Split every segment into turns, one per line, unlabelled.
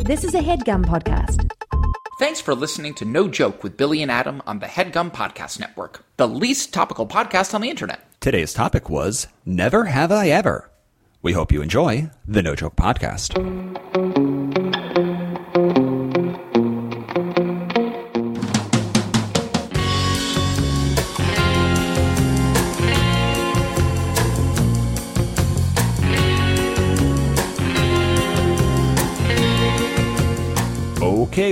This is a headgum podcast.
Thanks for listening to No Joke with Billy and Adam on the Headgum Podcast Network, the least topical podcast on the internet.
Today's topic was Never Have I Ever. We hope you enjoy the No Joke Podcast.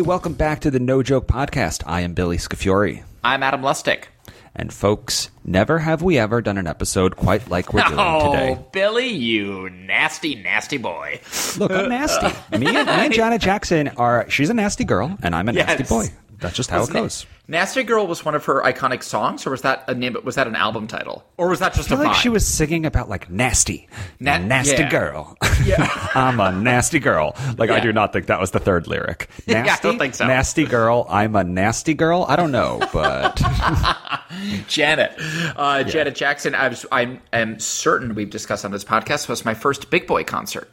Welcome back to the No Joke Podcast. I am Billy Scafuri.
I'm Adam Lustick.
And folks, never have we ever done an episode quite like we're doing today.
Oh,
today.
Billy, you nasty, nasty boy.
Look, I'm nasty. Me and, me and Janet Jackson are, she's a nasty girl, and I'm a nasty boy. That's just how
Wasn't
it goes.
Nasty Girl was one of her iconic songs, or was that a name? Was that an album title, or was that just
I feel
a
like
vibe?
she was singing about like nasty,
Na-
nasty
yeah.
girl.
Yeah.
I'm a nasty girl. Like I do not think that was the third lyric.
Yeah, I
Nasty,
don't think so.
Nasty girl. I'm a nasty girl. I don't know, but
Janet, uh, Janet Jackson. I was, I am certain we've discussed on this podcast was my first Big Boy concert.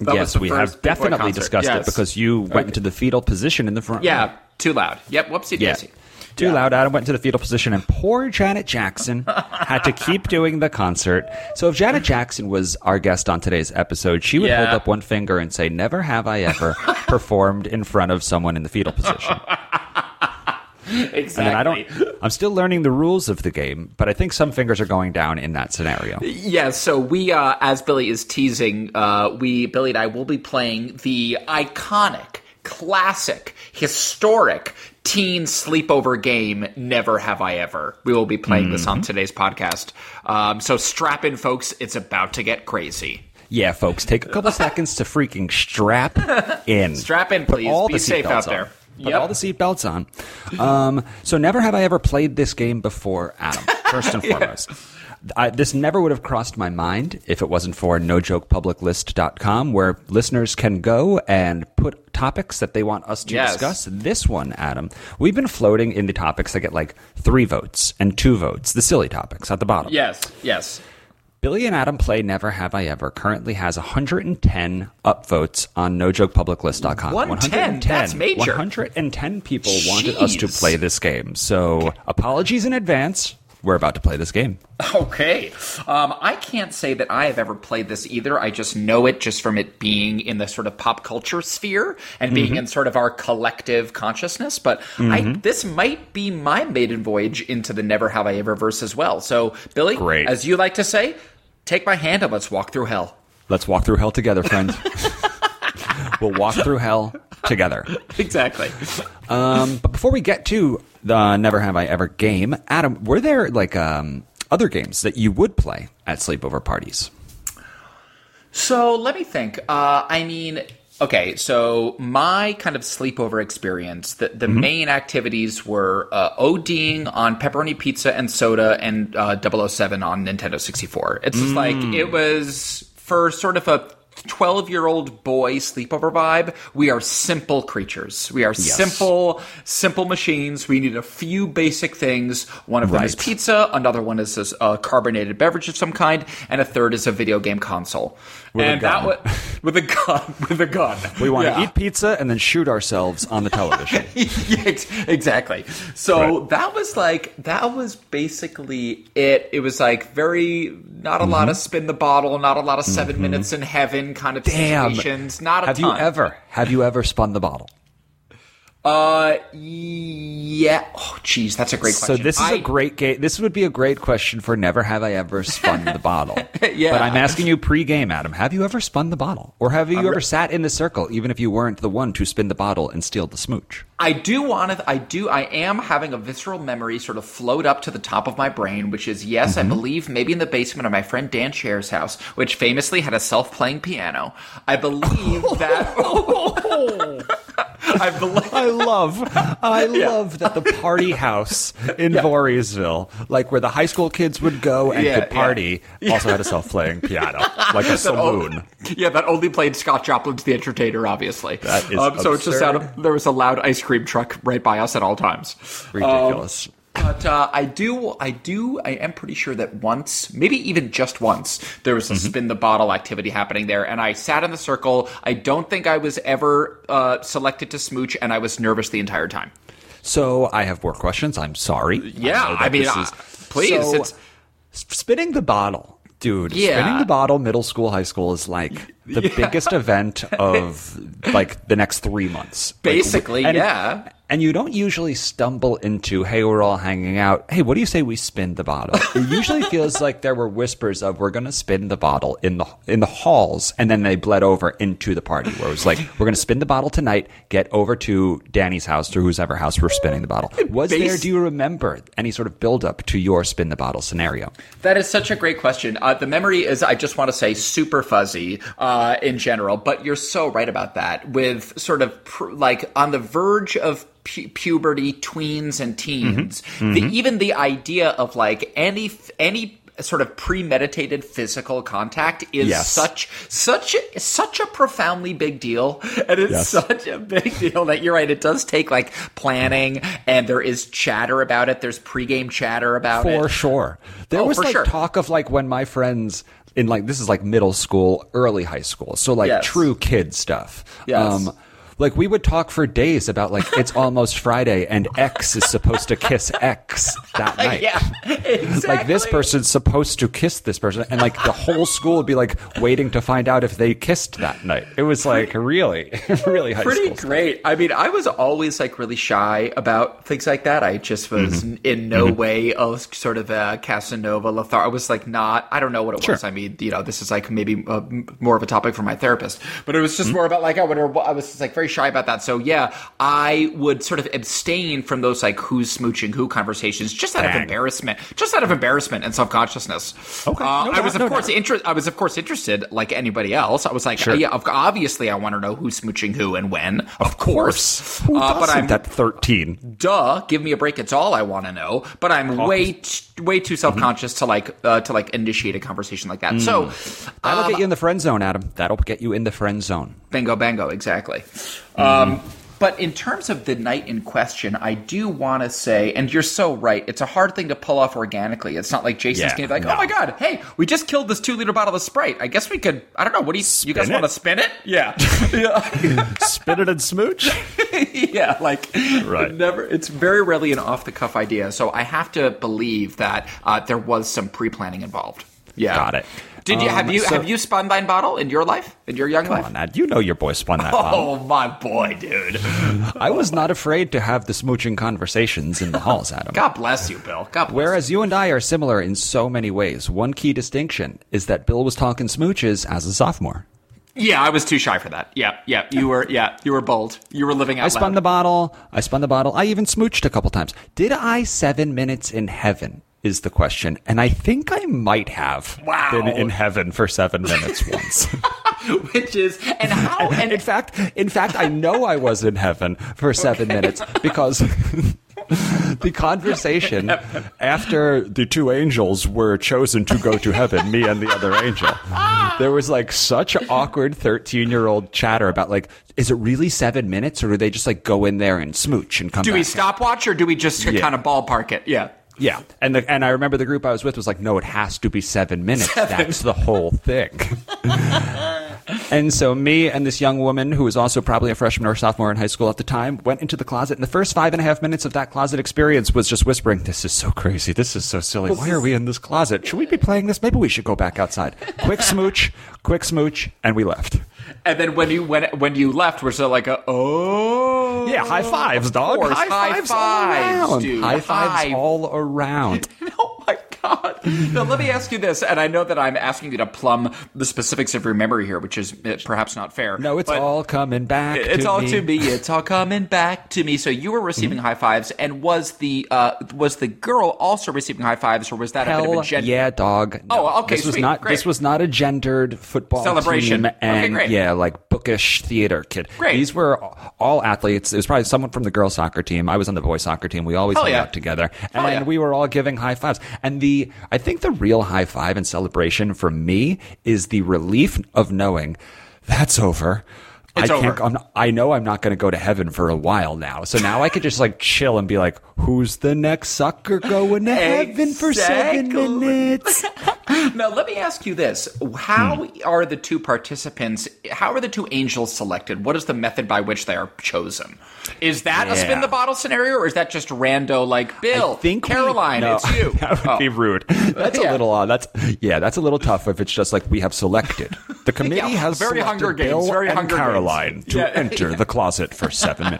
That
yes, we have definitely discussed
Yes.
it because you went into the fetal position in the front. row.
yeah, too loud. Yep, whoopsie
Yeah.
daisy.
Too loud. Adam went into the fetal position, and poor Janet Jackson had to keep doing the concert. So, if Janet Jackson was our guest on today's episode, she would
Yeah.
hold up one finger and say, Never have I ever performed in front of someone in the fetal position.
Exactly.
And then I don't, I'm still learning the rules of the game, but I think some fingers are going down in that scenario.
Yeah, so we, uh, as Billy is teasing, uh, we, Billy and I will be playing the iconic, classic, historic teen sleepover game, Never Have I Ever. We will be playing this
Mm-hmm.
on today's podcast. Um, so strap in, folks. It's about to get crazy.
Yeah, folks, take a couple seconds to freaking strap in.
Strap in, please.
all
Be safe out
on.
there.
Put
Yep.
all the seatbelts on. Um, so, never have I ever played this game before, Adam. First and foremost. I, this never would have crossed my mind if it wasn't for nojokepubliclist.com, where listeners can go and put topics that they want us to
Yes.
discuss. This one, Adam, we've been floating in the topics that get like three votes and two votes, the silly topics at the bottom.
Yes, yes.
Billy and Adam Play Never Have I Ever currently has 110 upvotes on nojokepubliclist.com.
110? That's major.
110 people wanted us to play this game. So, apologies in advance. We're about to play this game.
Okay. Um, I can't say that I have ever played this either. I just know it just from it being in the sort of pop culture sphere and being
Mm-hmm.
in sort of our collective consciousness. But I, this might be my maiden voyage into the Never Have I Ever verse as well. So, Billy,
Great.
as you like to say, take my hand and let's walk through hell.
Let's walk through hell together, friends. we'll walk through hell together.
Exactly.
Um, but before we get to the Never Have I Ever game, Adam, were there like um, other games that you would play at sleepover parties?
So let me think. Uh, I mean, okay, so my kind of sleepover experience, the, the main activities were uh, ODing on pepperoni pizza and soda and uh, 007 on Nintendo 64. It's just like, it was for sort of a 12 year old boy sleepover vibe. We are simple creatures. We are simple, simple machines. We need a few basic things. One of them is pizza, another one is a, a carbonated beverage of some kind, and a third is a video game console.
With a
and that
gun.
was with a gun, with a gun.
We want
Yeah.
to eat pizza and then shoot ourselves on the television.
Yeah, exactly. So
Right.
that was like that was basically it. It was like very not a
Mm-hmm.
lot of spin the bottle, not a lot of 7 minutes in heaven kind of
Damn.
situations. Not a
have you ever have you ever spun the bottle?
Uh, yeah. Oh, geez, that's a great
So
question.
this is
I-
a great game. This would be a great question for never have I ever spun the bottle.
Yeah.
But I'm asking you pre-game, Adam. Have you ever spun the bottle, or have you ever sat in the circle, even if you weren't the one to spin the bottle and steal the smooch?
I do want to. I do. I am having a visceral memory sort of float up to the top of my brain, which is yes,
Mm-hmm.
I believe maybe in the basement of my friend Dan Cher's house, which famously had a self-playing piano. I believe that. I believe.
I love, I love that the party house in Voorheesville, like where the high school kids would go and
Yeah,
could party, also had a self-playing piano, like a saloon.
Yeah, that only played Scott Joplin's The Entertainer, obviously.
That is
um, so it just sounded there was a loud ice cream truck right by us at all times.
Ridiculous.
Um, But uh, I do, I do, I am pretty sure that once, maybe even just once, there was a
Mm-hmm.
spin the bottle activity happening there, and I sat in the circle. I don't think I was ever uh, selected to smooch, and I was nervous the entire time.
So I have more questions. I'm sorry.
Yeah,
that
I mean, uh, please,
So,
it's-
spinning the bottle, dude.
Yeah.
Spinning the bottle, middle school, high school is like the biggest event of like the next three months. Like,
Basically,
and-
yeah.
And you don't usually stumble into, hey, we're all hanging out. Hey, what do you say we spin the bottle? It usually feels like there were whispers of we're going to spin the bottle in the in the halls, and then they bled over into the party where it was like we're going to spin the bottle tonight. Get over to Danny's house or whose ever house we're spinning the bottle. Was there? Do you remember any sort of build up to your spin the bottle scenario?
That is such a great question. Uh, the memory is, I just want to say, super fuzzy uh, in general, but you're so right about that. With sort of pr- like on the verge of pu- puberty, tweens and teens, The, even the idea of like any any sort of premeditated physical contact is
Yes.
such such such a profoundly big deal and it's
Yes.
such a big deal that you're right it does take like planning and there is chatter about it there's pregame chatter about it
For sure. There
Oh,
was like
sure.
talk of like when my friends in like this is like middle school, early high school. So like
Yes.
true kid stuff. Um,
Yes.
Like we would talk for days about like it's almost Friday and X is supposed to kiss X that night.
yeah exactly
Like this person's supposed to kiss this person, and like the whole school would be like waiting to find out if they kissed that night. It was like really, really high
pretty
school. stuff.
great. I mean, I was always like really shy about things like that. I just was
Mm-hmm.
in no way a sort of a Casanova Lothario. I was like not. I don't know what it was. I mean, you know, this is like maybe uh, m- more of a topic for my therapist, but it was
Mm-hmm.
just more about like I would. I was just, like very shy about that. So yeah, I would sort of abstain from those like who's smooching who conversations just out of embarrassment, just out of embarrassment and self consciousness.
Okay,
uh,
no
I was
doubt,
of
no
course
doubt.
inter- I was of course interested like anybody else. I was like,
Sure.
yeah, obviously I want to know who's smooching who and when. Of, course.
Who
Uh, but I'm
at thirteen?
duh, give me a break. It's all I want to know. But I'm way t- way too self conscious to like uh, to like initiate a conversation like that. So
That'll
um,
get you in the friend zone, Adam. That'll get you in the friend zone.
Bingo, bango, exactly. Um, but in terms of the night in question, I do want to say, and you're so right, it's a hard thing to pull off organically. It's not like Jason's
Yeah,
going to be like,
no.
oh my god, hey, we just killed this two liter bottle of Sprite. I guess we could, I don't know, what do you, you guys want to spin it? Yeah. yeah.
Spit it and smooch.
yeah, like
Right.
never. It's very rarely an off the cuff idea, so I have to believe that uh, there was some pre planning involved. Yeah,
Got it.
Did you
Um,
have you
so-
have you spun thine bottle in your life in your young
Come
life?
on, Ad. You know your boy spun that bottle.
Oh my boy, dude!
I was not afraid to have the smooching conversations in the halls, Adam.
God bless you, Bill. God bless.
Whereas you and I are similar in so many ways, one key distinction is that Bill was talking smooches as a sophomore.
Yeah, I was too shy for that. Yeah, yeah, you were. Yeah, you were bold. You were living out
I spun
loud.
the bottle. I spun the bottle. I even smooched a couple times. Did I seven minutes in heaven? Is the question, and I think I might have
Wow.
been in heaven for seven minutes once.
which is and how and
in fact, in fact, I know I was in heaven for seven minutes because the conversation after the two angels were chosen to go to heaven, me and the other angel, there was like such awkward thirteen-year-old chatter about like, is it really seven minutes, or do they just like go in there and smooch and come?
do we
out?
stopwatch or do we just
Yeah.
kind of ballpark it? Yeah.
Yeah, and the, and I remember the group I was with was like, no, it has to be seven minutes. That's the whole thing. and so me and this young woman who was also probably a freshman or sophomore in high school at the time went into the closet, and the first five and a half minutes of that closet experience was just whispering, "This is so crazy. This is so silly. Why are we in this closet? Should we be playing this? Maybe we should go back outside. Quick smooch, quick smooch, and we left.
And then when you when when you left, was there like a oh
Yeah, high fives, dog.
course,
High
high
fives, all around.
dude.
High fives
High-
all around.
Oh god! Now let me ask you this, and I know that I'm asking you to plumb the specifics of your memory here, which is uh, perhaps not fair.
No, it's all coming back.
It's
to
all
me.
to me. It's all coming back to me. So you were receiving
Mm-hmm.
high fives, and was the uh, was the girl also receiving high fives, or was that a bit of a gender?
yeah, dog. No,
Oh, okay,
This was not.
great.
This was not a gendered football
Celebration.
team
Okay,
and
great.
yeah, like bookish theater kid.
Great.
These were all athletes. It was probably someone from the girls soccer team. I was on the boys soccer team. We always
Hell
hung
yeah.
out together,
Hell
and
yeah.
we were all giving high fives. And the I think the real high five and celebration for me is the relief of knowing that's over.
It's
I can't.
over.
I know I'm not going to go to heaven for a while now. So now I could just like chill and be like, "Who's the next sucker going to heaven for seven minutes?"
Now, let me ask you this: How
Hmm.
are the two participants? How are the two angels selected? What is the method by which they are chosen? Is that a spin the bottle scenario, or is that just rando? Like Bill,
I think we-
Caroline,
no,
it's you.
that would
Oh.
be rude. That's
Yeah.
a little odd. That's yeah. That's a little tough if it's just like we have selected. The committee
Yeah,
has
very
selected
Hunger Games, very
and
Hunger Games.
Caroline to
Yeah,
enter the closet for seven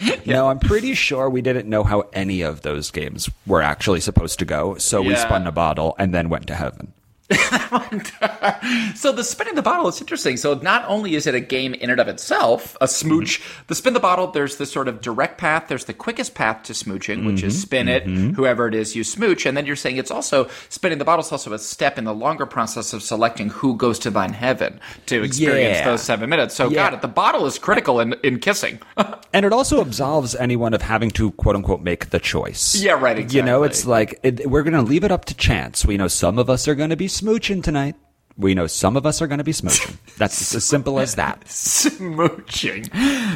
minutes. No, I'm pretty sure we didn't know how any of those games were actually supposed to go, so we
Yeah.
spun a bottle and then went to heaven.
So the spinning the bottle is interesting. So not only is it a game in and of itself, a smooch. Mm-hmm. The spin the bottle. There's the sort of direct path. There's the quickest path to smooching, which is mm-hmm. spin it. Mm-hmm. Whoever it is, you smooch, and then you're saying it's also spinning the bottle is also a step in the longer process of selecting who goes to thine heaven to experience
Yeah.
those seven minutes. So
Yeah.
got it. The bottle is critical in in kissing.
And it also absolves anyone of having to quote unquote make the choice.
Yeah, right,
You know, it's like it, we're going to leave it up to chance. We know some of us are going to be smooching tonight. We know some of us are going to be smooching. That's as simple as that.
Smooching.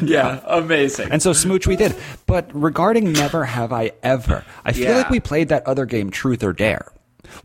Yeah, amazing.
And so smooch we did. But regarding never have I ever, I feel
Yeah.
like we played that other game Truth or Dare,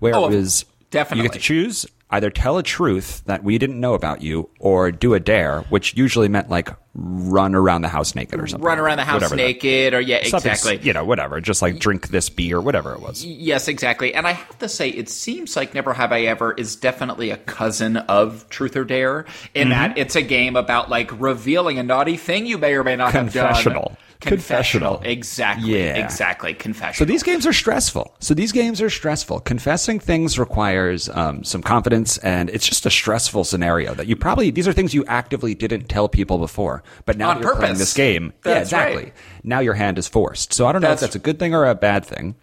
where
Oh,
it was
definitely.
you get to choose either tell a truth that we didn't know about you or do a dare, which usually meant like run around the house naked or something.
Run around the house
Whatever
naked, or yeah, exactly.
You know, whatever. Just like drink this beer, whatever it was.
Yes, exactly. And I have to say, it seems like Never Have I Ever is definitely a cousin of Truth or Dare in
Mm-hmm.
that it's a game about like revealing a naughty thing you may or may not have done.
Confessional.
Confessional.
Confessional.
Exactly.
Yeah.
Exactly. Confessional.
So these games are stressful. So these games are stressful. Confessing things requires um, some confidence, and it's just a stressful scenario that you probably these are things you actively didn't tell people before, but now
On
you're playing this game, yeah, exactly.
right.
Now your hand is forced. So I don't know
That's-
if that's a good thing or a bad thing.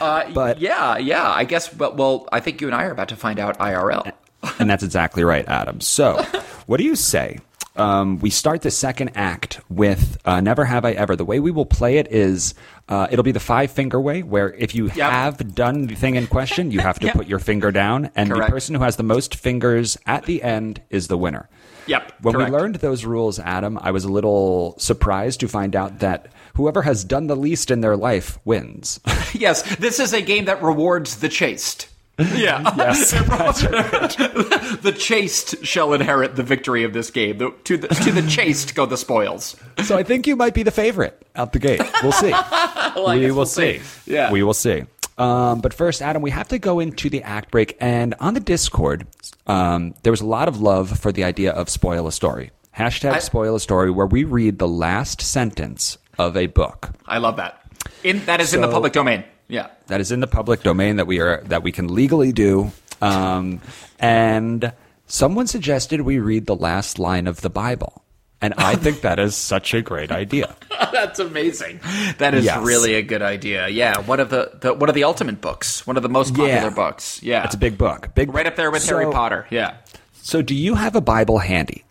uh,
but-
yeah, yeah. I guess. But well, I think you and I are about to find out IRL.
And that's exactly right, Adam. So, what do you say? Um, we start the second act with uh, Never Have I Ever. The way we will play it is uh, it'll be the five finger way, where if you
Yep.
have done the thing in question, you have to
Yep.
put your finger down, and
Correct.
the person who has the most fingers at the end is the winner.
Yep,
When
correct.
we learned those rules, Adam, I was a little surprised to find out that whoever has done the least in their life wins.
yes, this is a game that rewards the chaste. Yeah.
Yes,
the chaste shall inherit the victory of this game. The, to the to the chaste go the spoils.
so I think you might be the favorite out the gate. We'll see.
I
we will
we'll
see.
see. Yeah.
we will see. Um, but first, Adam, we have to go into the act break, and on the Discord, um, there was a lot of love for the idea of spoil a story. Hashtag
I-
spoil a story, where we read the last sentence of a book
I love that. In that is in the public domain. Yeah.
that is in the public domain that we are that we can legally do. Um, and someone suggested we read the last line of the Bible, and I think that is such a great idea.
That's amazing. That is
Yes.
really a good idea. Yeah. One of the, the one of the ultimate books. One of the most popular
Yeah.
books. Yeah.
It's a big book, big
right up there with
So-
Harry Potter. Yeah.
So, do you have a Bible handy?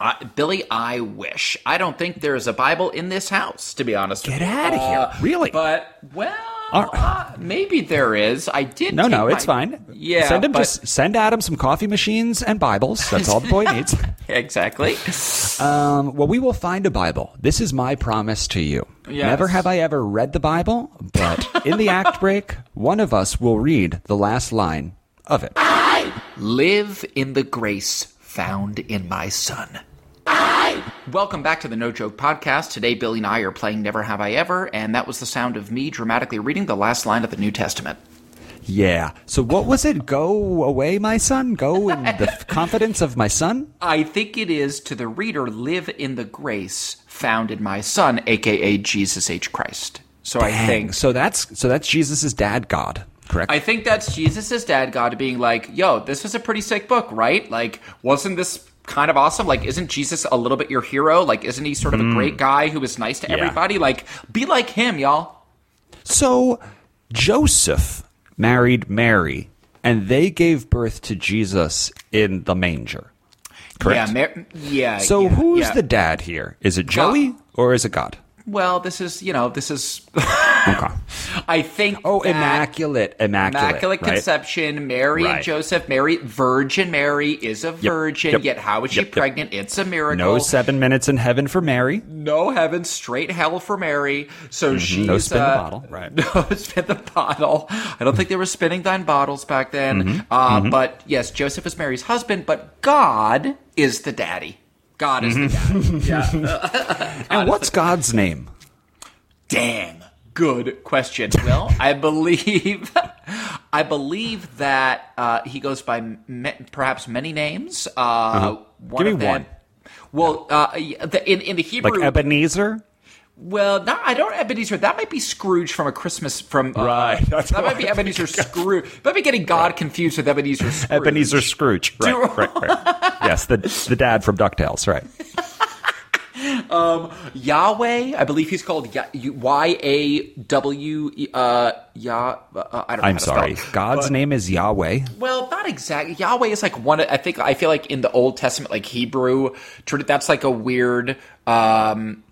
Uh, Billy, I wish. I don't think there is a Bible in this house, to be honest.
Get
with you.
outta here.
Uh,
Really?
But well, uh, maybe there is. I did.
No, no,
my-
it's fine.
Yeah,
send him
but-
just send Adam some coffee machines and Bibles. That's all the boy needs.
exactly.
Um, well, we will find a Bible. This is my promise to you.
Yes.
Never have I ever read the Bible, but in the act break, one of us will read the last line of it.
I Live in the grace found in my son. Welcome back to the No Joke Podcast. Today, Billy and I are playing Never Have I Ever, and that was the sound of me dramatically reading the last line of the New Testament.
Yeah. So, what was it? Go away, my son. Go in the confidence of my son.
I think it is to the reader live in the grace found in my son, aka Jesus H. Christ. So I think
So that's so that's Jesus's dad, God. Correct.
I think that's Jesus' dad God being like, yo, this is a pretty sick book, right? Like, wasn't this kind of awesome? Like, isn't Jesus a little bit your hero? Like, isn't he sort of a great guy who is nice to
Hmm. Yeah.
everybody? Like, be like him, y'all.
So Joseph married Mary, and they gave birth to Jesus in the manger. Correct.
Yeah, Mar- yeah.
so
yeah,
who's
yeah.
the dad here? Is it Joey or is it God?
Well, this is you know this is.
Okay.
I think.
Oh, immaculate, immaculate,
Immaculate
right?
Conception, Mary and Joseph, Mary, Virgin Mary is a virgin,
yep,
yet how is she
yep, yep.
pregnant? It's a miracle.
No seven minutes in heaven for Mary.
No heaven, straight hell for Mary. So she's
Mm-hmm. No spin the
uh,
bottle, right.
No spin the bottle. I don't think they were spinning thine bottles back then.
Mm-hmm.
Uh, But yes, Joseph is Mary's husband, but God is the daddy. God is
Mm-hmm.
the. Yeah.
And what's God's name?
Dang. Good question. Well, I believe, I believe that uh, he goes by me, perhaps many names. Uh, one
Uh-huh. Give me
of them-
one.
Well, uh, the, in in the Hebrew,
Like Ebenezer?
Well, no, I don't Ebenezer. That might be Scrooge from a Christmas from uh,
Right, that's
That might be
I
Ebenezer Scrooge. Might be getting God confused with Ebenezer Scrooge.
Ebenezer Scrooge. Right, right, right. Yes, the the dad from DuckTales, right.
Yahweh. I believe he's called Y A W. Uh, Yah. Uh, I don't. know
I'm
how to
sorry. God's
But-
name is Yahweh.
Well, not exactly. Yahweh is like one. I think I feel like in the Old Testament, like Hebrew, that's like a weird um,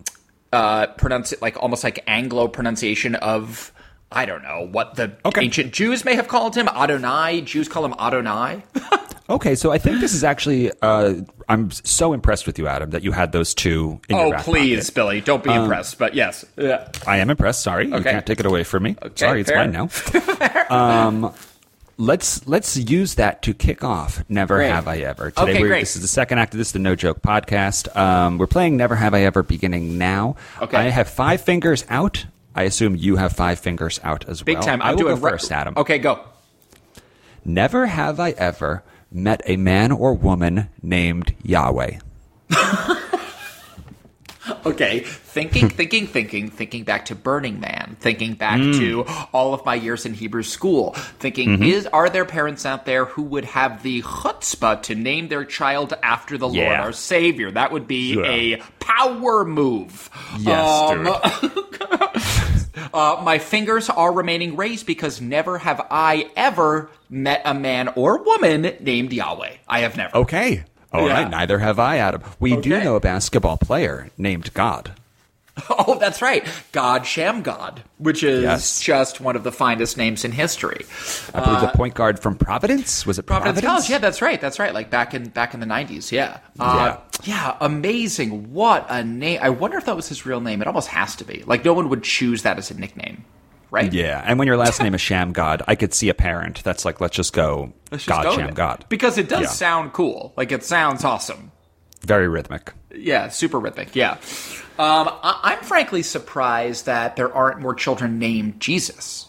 uh, pronounce it like almost like Anglo pronunciation of. I don't know what the
Okay.
ancient Jews may have called him. Adonai. Jews call him Adonai.
Okay, so I think this is actually. Uh, I'm so impressed with you, Adam, that you had those two in
oh, please,
pocket.
Billy, don't be impressed. But yes, yeah.
I am impressed. Sorry, you can't take it away from me. Sorry, it's
fair.
mine now. um, let's let's use that to kick off. Never
Great.
have I ever. Today,
Okay,
we're,
great.
this is the second act of this, the No Joke podcast. Um, we're playing Never Have I Ever, beginning now.
Okay.
I have five fingers out. I assume you have five fingers out as
Big
well.
time.
I
I'm
will
doing
go first, Adam.
Okay, go.
Never have I ever met a man or woman named Yahweh.
Okay, thinking, thinking, thinking, thinking back to Burning Man, thinking back
Mm.
to all of my years in Hebrew school, thinking
Mm-hmm.
is are there parents out there who would have the chutzpah to name their child after the Lord our Savior? That would be
Yeah.
a power move.
Yes,
Um, uh, my fingers are remaining raised because never have I ever met a man or woman named Yahweh. I have never.
Okay. All right.
Yeah.
Neither have I, Adam. We do know a basketball player named God.
Oh, that's right. God Shammgod, which is
Yes.
just one of the finest names in history.
I believe the point guard from Providence was it
Providence,
Providence?
College. Yeah, that's right. That's right. Like back in back in the nineties. Yeah. Uh, yeah. Amazing. What a name. I wonder if that was his real name. It almost has to be. Like no one would choose that as a nickname, right?
Yeah, and when your last name is Shammgod, I could see a parent that's like, let's just go
Let's just
God
go
Sham. God.
because it does
Yeah.
sound cool. Like it sounds awesome.
Very rhythmic.
Yeah, super rhythmic. Yeah. Um, I- I'm frankly surprised that there aren't more children named Jesus.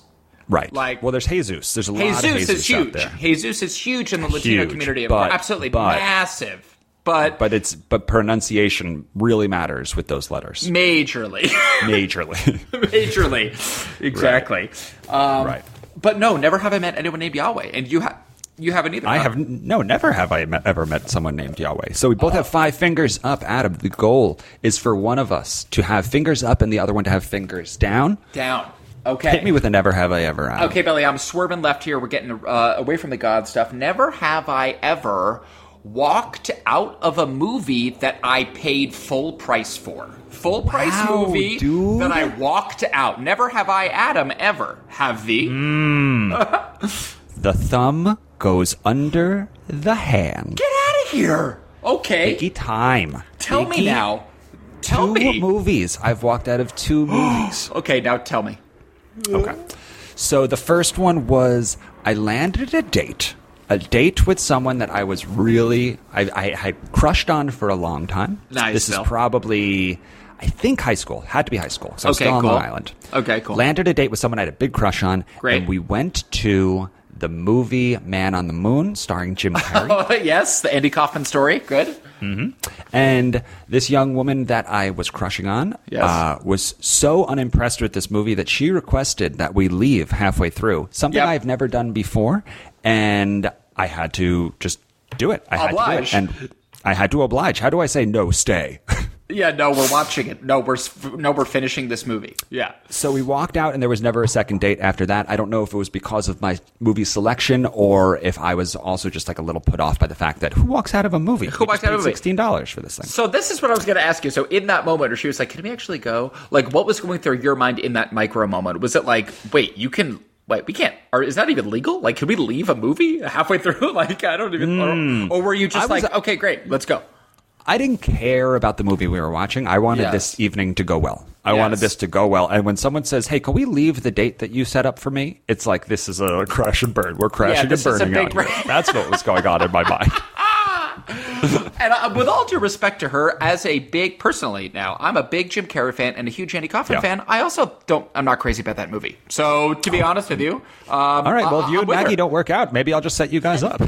Right.
Like-
well, there's Jesus. There's a lot
Jesus,
of Jesus
is huge.
out there.
Jesus is huge in the Latino
Huge,
community.
but-
Absolutely
but-
massive, but,
But it's but pronunciation really matters with those letters.
majorly,
Majorly.
majorly, exactly. Um,
right.
But no, never have I met anyone named Yahweh, and you have you haven't either.
I
huh?
have no, never have I met, ever met someone named Yahweh. So we both have five fingers up. Adam, the goal is for one of us to have fingers up and the other one to have fingers down.
down. Okay.
Hit me with a never have I ever. Adam.
Okay, Billy, I'm swerving left here. We're getting uh, away from the God stuff. Never have I ever walked out of a movie that I paid full price for. Full price
Wow,
movie
dude.
that I walked out. Never have I, Adam, ever. Have thee? Hmm.
The thumb goes under the hand.
Get out of here. Okay.
Biggie time.
tell me now. Tell
Two
me.
movies. I've walked out of two movies.
Okay, now tell me.
Okay. So the first one was I landed a date, a date with someone that I was really I, I had crushed on for a long time.
Nice,
This is probably I think high school. Had to be high school. So
Okay,
still on
cool.
Long Island.
Okay, cool.
Landed a date with someone I had a big crush on.
Great.
And we went to the movie Man on the Moon, starring Jim Carrey.
Yes, the Andy Kaufman story. Good.
And this young woman that I was crushing on
Yes.
uh, was so unimpressed with this movie that she requested that we leave halfway through. Something
Yep.
I've never done before, and I had to just do it. I had
Oblige.
to do it, and I had to oblige. How do I say no? Stay.
Yeah, no, we're watching it. No, we're no, we're finishing this movie. Yeah.
So we walked out, and there was never a second date after that. I don't know if it was because of my movie selection or if I was also just like a little put off by the fact that who walks out of a movie? Who
walks out of a movie?
Sixteen dollars for this thing.
So this is what I was going to ask you. So in that moment, where she was like, "Can we actually go?" Like, what was going through your mind in that micro moment? Was it like, "Wait, you can." Wait, we can't. Or is that even legal? Like, can we leave a movie halfway through? Like, I don't even. Or, or were you just
Hmm. I was-
like, okay, great, let's go?
I didn't care about the movie we were watching. I wanted
Yes.
this evening to go well. I
Yes.
wanted this to go well. And when someone says, "Hey, can we leave the date that you set up for me?" It's like this is a crash and burn. We're crashing
this
and burning
big
out here.
break.
That's what was going on in my mind.
And uh, with all due respect to her, as a big personally now, I'm a big Jim Carrey fan and a huge Andy Kaufman
Yeah.
fan. I also don't. I'm not crazy about that movie. So to be honest with you, um,
All right. Well, if you
I'm
and Maggie
her.
don't work out, maybe I'll just set you guys up.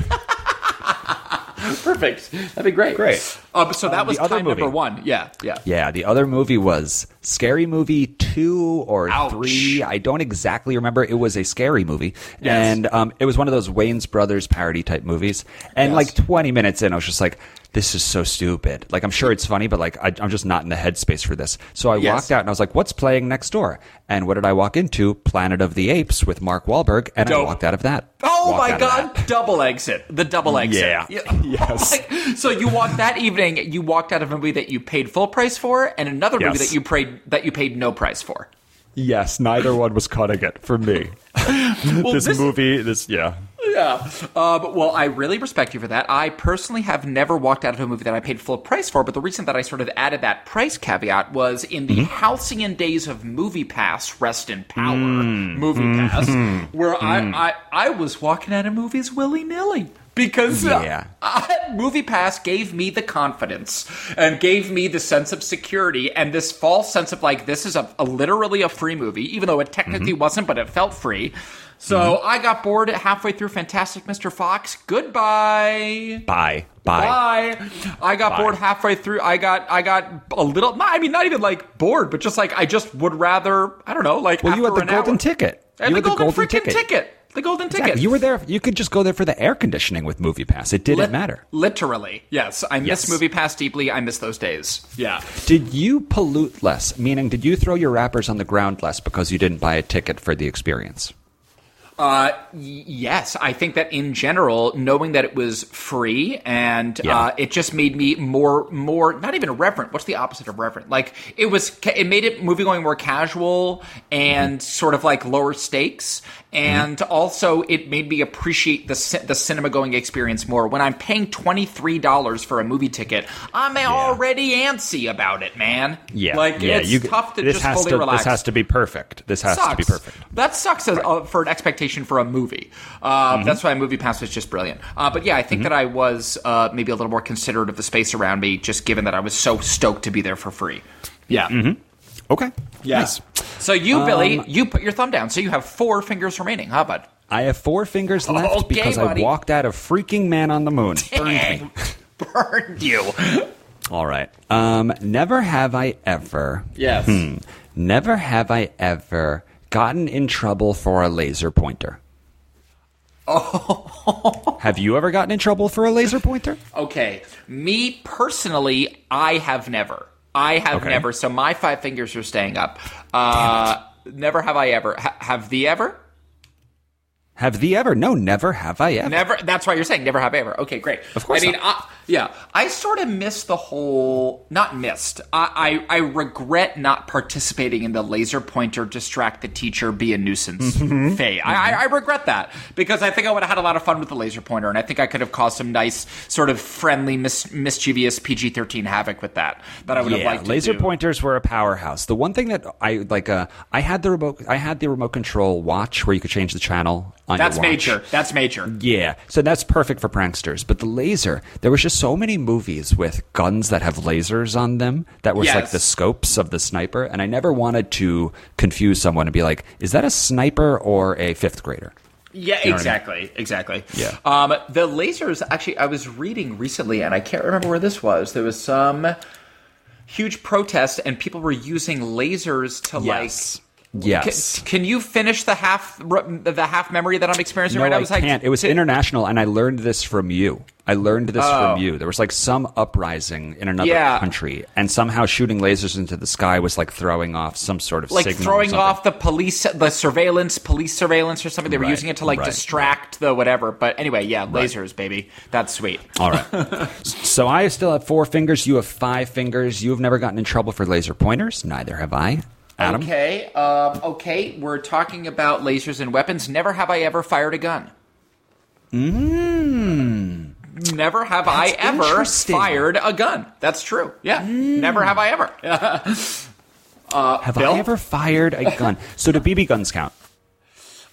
perfect. That'd be great.
Great.
Um, so that
Um,
was time
movie.
number one. Yeah, yeah.
Yeah, the other movie was Scary Movie 2 or
Ouch.
3. I don't exactly remember. It was a scary movie.
Yes.
And um, it was one of those Wayans Brothers parody type movies. And
Yes.
like 20 minutes in, I was just like, this is so stupid. Like, I'm sure it's funny, but like, I, I'm just not in the headspace for this. So I
Yes.
walked out and I was like, what's playing next door? And what did I walk into? Planet of the Apes with Mark Wahlberg. And I walked out of that.
Oh
Walked
my god, double exit. The double exit.
Yeah. Yes.
Like, so you walked that evening, you walked out of a movie that you paid full price for and another movie
Yes.
that you paid that you paid no price for.
Yes, neither one was cutting it for me.
Well,
this,
this-
movie, this, yeah.
Yeah. Um, well, I really respect you for that. I personally have never walked out of a movie that I paid full price for, but the reason that I sort of added that price caveat was in the mm-hmm. halcyon days of Movie Pass, rest in power, mm. Movie mm-hmm. Pass, where I, mm. I, I was walking out of movies willy nilly. Because uh,
Yeah.
I- Movie Pass gave me the confidence and gave me the sense of security and this false sense of like this is a, a literally a free movie, even though it technically mm-hmm. wasn't, but it felt free. So I got bored halfway through Fantastic Mr. Fox. Goodbye.
Bye. Bye.
Bye. I got
Bye.
bored halfway through. I got I got a little. not- I mean, not even like bored, but just like I just would rather. I don't know. Like
Well, you had the golden
hour-
ticket.
And
you
the,
had
golden, freaking ticket. The golden ticket.
Exactly. You were there. You could just go there for the air conditioning with Movie Pass. It didn't
Lit-
matter.
Literally, yes. I miss
Yes.
Movie Pass deeply. I miss those days. Yeah.
Did you pollute less? Meaning, did you throw your wrappers on the ground less because you didn't buy a ticket for the experience?
Uh, y- yes, I think that in general, knowing that it was free and
Yeah.
uh, it just made me more, more not even reverent. What's the opposite of reverent? Like it was, ca- it made it movie going more casual and sort of like lower stakes, and also it made me appreciate the the cinema going experience more. When I'm paying twenty three dollars for a movie ticket, I'm already antsy about it, man. Yeah, like
yeah.
it's
you,
tough to just fully
to,
relax
This has to be perfect. This has to be perfect.
That sucks as, uh, for an expectation for a movie. Uh,
Mm-hmm.
That's why Movie Pass was just brilliant. Uh, but yeah, I think that I was uh, maybe a little more considerate of the space around me, just given that I was so stoked to be there for free. Yeah.
Okay.
Yeah.
Nice.
So
Um,
you, Billy, you put your thumb down. So you have four fingers remaining, huh, bud?
I have four fingers left
Okay,
because
buddy.
I walked out of freaking Man on the Moon. Burned me.
Burned you.
All right. Um, never have I ever.
Yes.
Hmm. Never have I ever gotten in trouble for a laser pointer. Oh. have you ever gotten in trouble for a laser pointer?
Okay. Me personally, I have never. I have
Okay.
never. So my five fingers are staying up. Uh, never have I ever. Ha- have the ever?
Have the ever? No, never have I ever.
Never. That's why you're saying never have I ever. Okay, great.
Of course
I mean. I, yeah, I sort of missed the whole. Not missed. I, I I regret not participating in the laser pointer distract the teacher be a nuisance
Mm-hmm.
phase. I, I I regret that because I think I would have had a lot of fun with the laser pointer, and I think I could have caused some nice sort of friendly, mis- mischievous PG-13 havoc with that. That I would have
Yeah,
liked. to
laser
do.
pointers were a powerhouse. The one thing that I like, uh, I had the remote, I had the remote control watch where you could change the channel on
That's major. That's major.
Yeah, so that's perfect for pranksters. But the laser, there was just so many movies with guns that have lasers on them that was like the scopes of the sniper, and I never wanted to confuse someone and be like, "Is that a sniper or a fifth grader?"
Yeah,
know what I mean?
exactly, exactly.
Yeah.
Um, the lasers. Actually, I was reading recently, and I can't remember where this was. There was some huge protest, and people were using lasers to
Yes.
like
Yes.
Can, can you finish the half the half memory that I'm experiencing
no,
right now?
I
was like,
can't. It was international, and I learned this from you. I learned this
Oh.
from you. There was like some uprising in another
Yeah.
country, and somehow shooting lasers into the sky was like throwing off some sort of
like throwing off the police, the surveillance, police surveillance or something. They were
Right,
using it to like
right,
distract the whatever. But anyway, yeah, lasers, baby. That's sweet.
All right. so I still have four fingers. You have five fingers. You have never gotten in trouble for laser pointers. Neither have I. Adam.
Okay, um, okay. We're talking about lasers and weapons. Never have I ever fired a gun.
Mm.
Never have I ever fired a gun. That's true. Yeah. Never have I ever.
Have
Bill?
I ever fired a gun? so do BB guns count?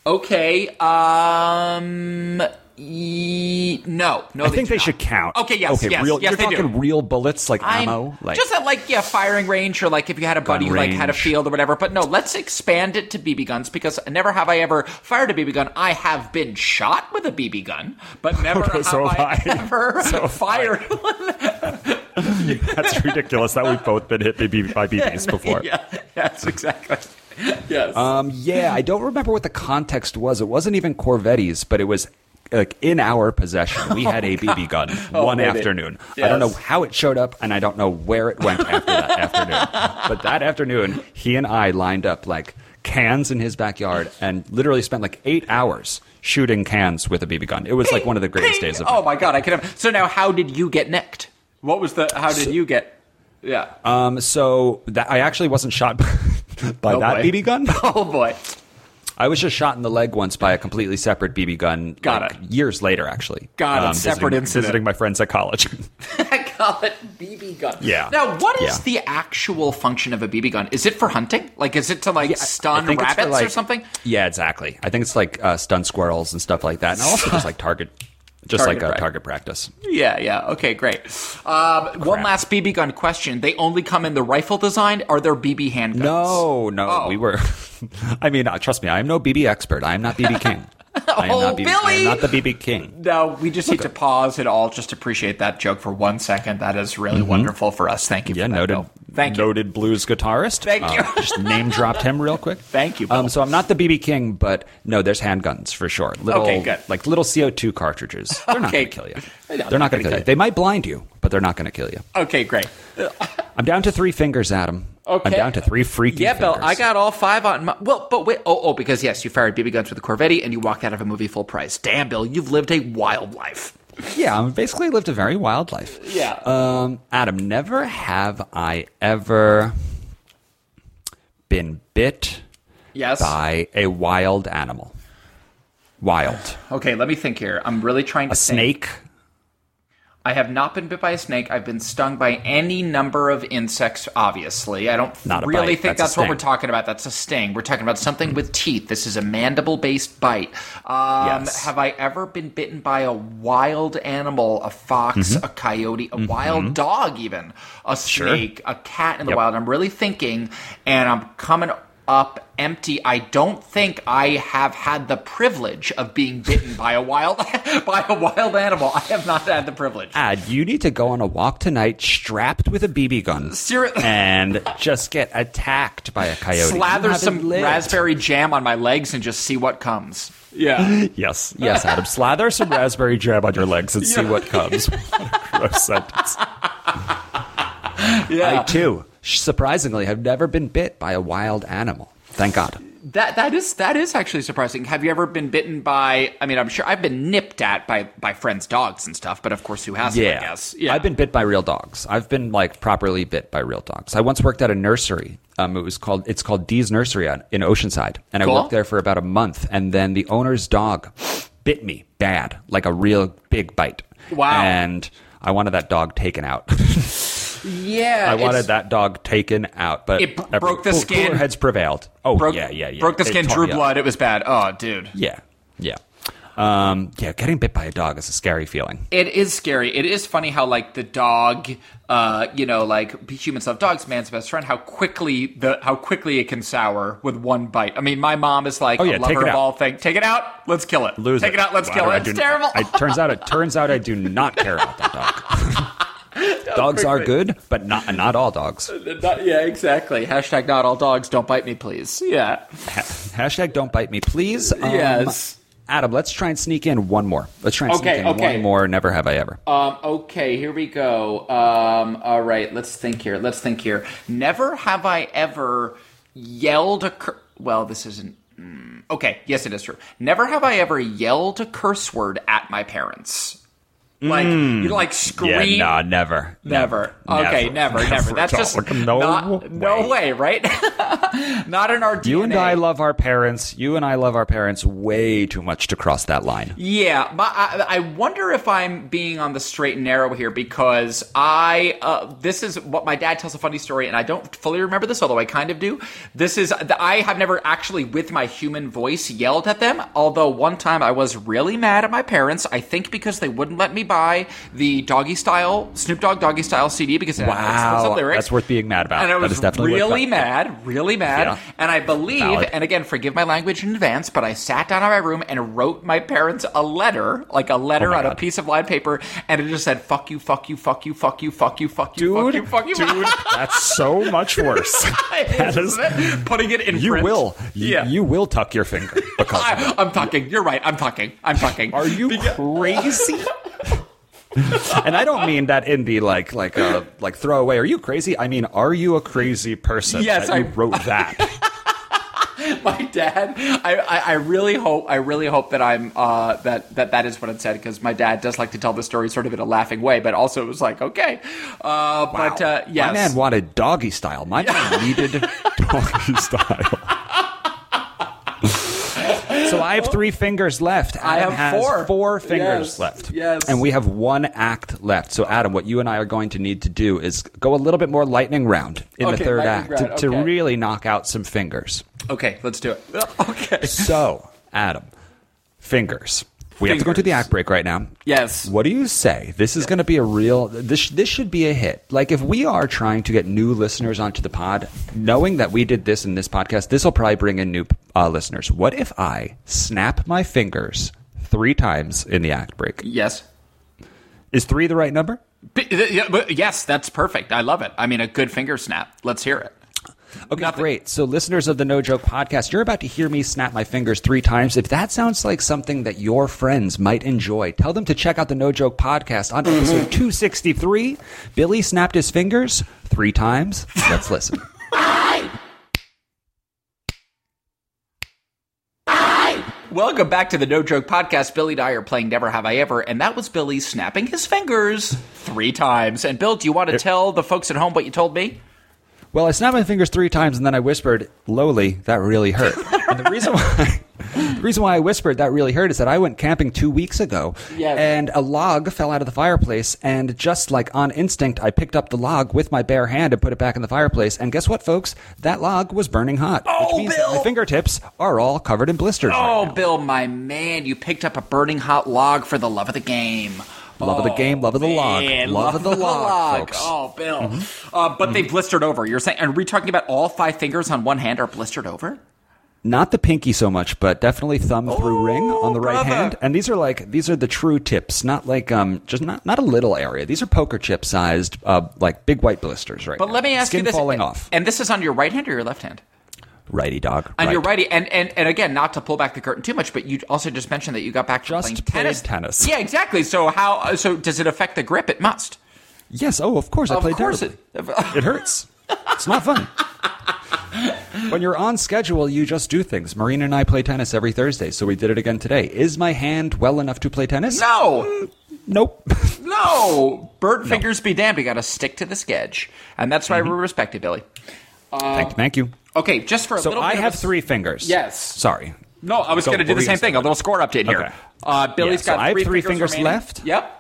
okay. Um. E- no. No.
I think they
not.
should count.
Okay. Yes.
Okay.
yes.
real.
yes,
you're
they do.
talking real bullets, like
I'm
ammo, like
just at like yeah, firing range or like if you had a buddy who like had a field or whatever. But no, let's expand it to BB guns because never have I ever fired a BB gun. I have been shot with a BB gun, but never
Okay,
have
so
I,
I.
ever
So
fired.
that's ridiculous. That we've both been hit by BBs before.
yeah, that's exactly. Yes.
Um, yeah, I don't remember what the context was. It wasn't even Corvetti's, but it was like in our possession. We had a BB gun one
maybe.
afternoon. I don't know how it showed up, and I don't know where it went after that afternoon. But that afternoon, he and I lined up like cans in his backyard and literally spent like eight hours shooting cans with a BB gun. It was like one of the greatest days of
oh my god, I can. Have, so now, how did you get nicked? What was the? How did you get? Yeah.
Um, so that I actually wasn't shot by
Oh,
that
boy.
BB gun.
oh boy.
I was just shot in the leg once by a completely separate BB gun.
Got
like,
it.
Years later, actually. Um,
Got it. Separate
visiting,
incident.
Visiting my friends at college.
I call it BB gun.
Yeah.
Now, what is
Yeah.
the actual function of a BB gun? Is it for hunting? Like, is it to like
I
stun
think it's for,
rabbits or something?
yeah, exactly. I think it's like uh, stun squirrels and stuff like that, and also just like target, just
Target
like a target practice.
Yeah, yeah. Okay, great. Um, one last BB gun question: They only come in the rifle design. Are there BB handguns?
No, no,
Oh.
we were. I mean, uh, trust me, I am no BB expert. I am not BB King. I am
Oh,
not BB, I
Billy!
am not the BB King.
No, we just need to pause it all. Just appreciate that joke for one second. That is really wonderful for us. Thank you.
Mm-hmm. Yeah, noted.
Bill. Thank you.
Noted blues guitarist.
Thank
Uh,
you.
just name dropped him real quick.
Thank you.
Um, so I'm not the BB King, but no, there's handguns for sure. Little,
Okay, good.
Like little CO2 cartridges. They're not
Okay.
going to kill you.
They're not
not going
gonna
kill
kill
you.
you.
They might blind you, but they're not going to kill you.
Okay, great.
I'm down to three fingers, Adam.
Okay.
I'm down to three freaky
Yeah, Bill. I got all five on my. Well, but wait. Oh, oh, because yes, you fired BB guns with a Corvette and you walked out of a movie full price. Damn, Bill, you've lived a wild life.
Yeah, I'm basically lived a very wild life.
Yeah.
Um, Adam, never have I ever been bit
Yes.
by a wild animal. Wild.
Okay, let me think here. I'm really trying to
A
think.
snake.
I have not been bit by a snake. I've been stung by any number of insects, obviously. I don't
Not
really
bite.
think
That's
that's, what we're talking about. That's a sting. We're talking about something with teeth. This is a mandible based bite. Um,
Yes.
Have I ever been bitten by a wild animal, a fox,
Mm-hmm.
a coyote, a wild dog, even? A snake, a cat in the
Yep.
wild? I'm really thinking, and I'm coming up empty. I don't think I have had the privilege of being bitten by a wild by a wild animal. I have not had the privilege.
Ad, you need to go on a walk tonight strapped with a BB gun.
Seri-
and just get attacked by a coyote.
Slather some
lived.
raspberry jam on my legs and just see what comes. Yeah.
Yes, yes, Adam. Slather some raspberry jam on your legs and see what comes. What a gross sentence.
yeah.
I too, surprisingly, have never been bit by a wild animal. Thank God.
That that is that is actually surprising. Have you ever been bitten by? I mean, I'm sure I've been nipped at by by friends' dogs and stuff, but of course, who hasn't?
Yeah.
I guess. Yeah.
I've been bit by real dogs. I've been like properly bit by real dogs. I once worked at a nursery. Um, it was called it's called Dee's Nursery in Oceanside, and
Cool.
I worked there for about a month. And then the owner's dog bit me bad, like a real big bite.
Wow.
And I wanted that dog taken out.
Yeah.
I wanted that dog taken out, but
It b- broke the
cool-
skin.
Cooler heads prevailed. Oh
Broke,
yeah, yeah, yeah.
Broke the
It
skin, drew
me up.
blood. It was bad. Oh, dude.
Yeah, yeah, um, yeah. Getting bit by a dog is a scary feeling.
It is scary. It is funny how like the dog, uh, you know, like humans love dogs, man's best friend. How quickly the how quickly it can sour with one bite. I mean, my mom is like
Oh, yeah,
a
take
lover
it
of
out.
all things. Take it out. Let's kill it.
Lose
Take it, out. Let's
Wow,
kill
I
it. It's
do-
terrible.
I, turns out, it turns out I do not care about that dog. dogs are good, but not not all dogs.
Not- yeah, exactly. Hashtag not all dogs. Don't bite me, please. Yeah.
Hashtag don't bite me, please. Um,
Yes.
Adam, let's try and sneak in one more. Let's try and
Okay,
sneak in
okay.
one more. Never have I ever.
Um, okay, here we go. Um, all right, let's think here. Let's think here. Never have I ever yelled a cur- well, this isn't. mm, okay, yes, it is true. Never have I ever yelled a curse word at my parents. Like you like scream.
yeah, nah, never,
Never. Okay, never, never. That's just
no
not, no way, right? not in our DNA.
You and I love our parents. You and I love our parents way too much to cross that line.
Yeah, my, I, I wonder if I'm being on the straight and narrow here because I uh, this is what my dad tells a funny story, and I don't fully remember this, although I kind of do. This is I have never actually with my human voice yelled at them. Although one time I was really mad at my parents. I think because they wouldn't let me buy buy the doggy style Snoop Dogg doggy style CD because it
wow.
had lyrics.
That's worth being mad about.
And I was really mad, really mad.
Yeah.
And I believe,
Valid.
and again, forgive my language in advance, but I sat down in my room and wrote my parents a letter, like a letter
oh
on
God.
a piece of lined paper, and it just said "fuck you, fuck you, fuck you, fuck you, fuck you, fuck you, fuck you, fuck you."
Dude, that's so much worse. that is.
Putting it in.
You
print.
will. You,
yeah.
you will tuck your finger because
I, am tucking. You're right. I'm tucking. I'm tucking.
Are you because- crazy? and I don't mean that in the like like uh like throwaway. Are you crazy? I mean, are you a crazy person?
Yes, I-
wrote that.
my dad I, I, I really hope i really hope that i'm uh that that that is what it said because my dad does like to tell the story sort of in a laughing way but also it was like okay uh but uh yes
My man wanted doggy style. My man needed doggy style. So I have three fingers left.
I
Adam
have
has
four.
four fingers
Yes,
left.
yes.
And we have one act left. So Adam, what you and I are going to need to do is go a little bit more lightning round in the third act
round,
to, to really knock out some fingers.
okay let's do it okay
So, Adam, fingers. We have to go to the act break right now.
yes
What do you say? This is going to be a real. This this should be a hit. Like if we are trying to get new listeners onto the pod, knowing that we did this in this podcast, this will probably bring in new uh, listeners. What if I snap my fingers three times in the act break?
yes
Is three the right number?
B- yeah, but yes that's perfect i love it i mean a good finger snap let's hear it
Okay,
Nothing.
great. So, listeners of the No Joke podcast, you're about to hear me snap my fingers three times. If that sounds like something that your friends might enjoy, tell them to check out the No Joke podcast on mm-hmm. episode 263. Billy snapped his fingers three times. Let's listen. Hi. Hi.
Welcome back to the no joke podcast billy dyer playing never have i ever and that was billy snapping his fingers three times and bill do you want to tell the folks at home what you told me
Well, I snapped my fingers three times and then I whispered, lowly, that really hurt. and the reason why. The reason why I whispered that really hurt is that I went camping two weeks ago,
Yes.
and a log fell out of the fireplace, and just like on instinct, I picked up the log with my bare hand and put it back in the fireplace. And guess what, folks? That log was burning hot,
Oh,
which means that
Bill!
my fingertips are all covered in blisters. right
Oh,
now.
Bill, my man, you picked up a burning hot log for the love of the game.
Love of the game, love of the log,
Man,
love, of the log, folks. Mm-hmm.
Oh, Bill. Uh, but they blistered over. You're saying, are we talking about all five fingers on one hand are blistered over?
Not the pinky so much, but definitely thumb through ring on the right
brother.
hand. And these are like these are the true tips, not like um just not not a little area. These are poker chip sized, uh, like big white blisters right
But
now.
let me ask
Skin
you this.
falling off.
And this is on your right hand or your left hand?
Righty dog.
On
right.
your righty, and, and and again, not to pull back the curtain too much, but you also just mentioned that you got back from
Just
playing tennis.
tennis.
Yeah, exactly. So how? So does it affect the grip? It must.
Yes. Oh, of course. I
Of
played
course
terribly.
it.
It hurts. It's not fun. when you're on schedule, you just do things. Marina and I play tennis every Thursday, so we did it again today. Is my hand well enough to play tennis?
No, mm,
Nope.
no. Bird fingers be damned. We got to stick to the sketch, and that's why mm-hmm. we respect you, Billy.
thank, thank you.
Okay, just for a
So
little.
I have
a-
three fingers.
Yes.
Sorry.
No, I was going to do the same thing. A little score update here.
Okay.
Uh, Billy's
Yeah, so
got
I have
three,
three
fingers,
fingers left.
Yep.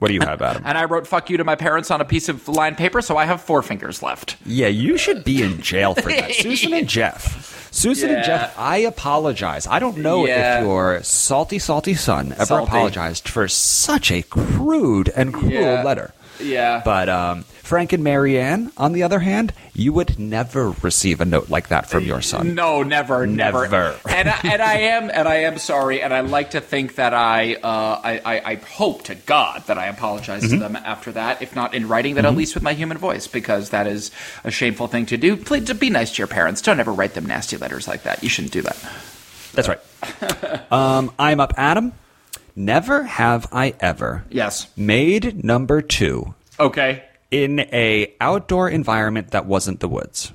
What do you have, Adam?
And I wrote "fuck you" to my parents on a piece of lined paper, so I have four fingers left.
Yeah, you should be in jail for that. Susan and Jeff. Susan and Jeff, I apologize. I don't know
Yeah.
if your salty, salty son ever
Salty.
apologized for such a crude and cruel
Yeah.
letter.
Yeah.
But um, Frank and Marianne, on the other hand, you would never receive a note like that from your son.
No, never, never.
Never.
and I, and I am and I am sorry, and I like to think that I uh, I, I, I hope to God that I apologize
Mm-hmm.
to them after that, if not in writing, then at least with my human voice, because that is a shameful thing to do. Please be nice to your parents. Don't ever write them nasty letters like that. You shouldn't do that.
That's right. um, I'm up, Adam. Never have I ever
Yes.
made number two
Okay.
In a outdoor environment that wasn't the woods.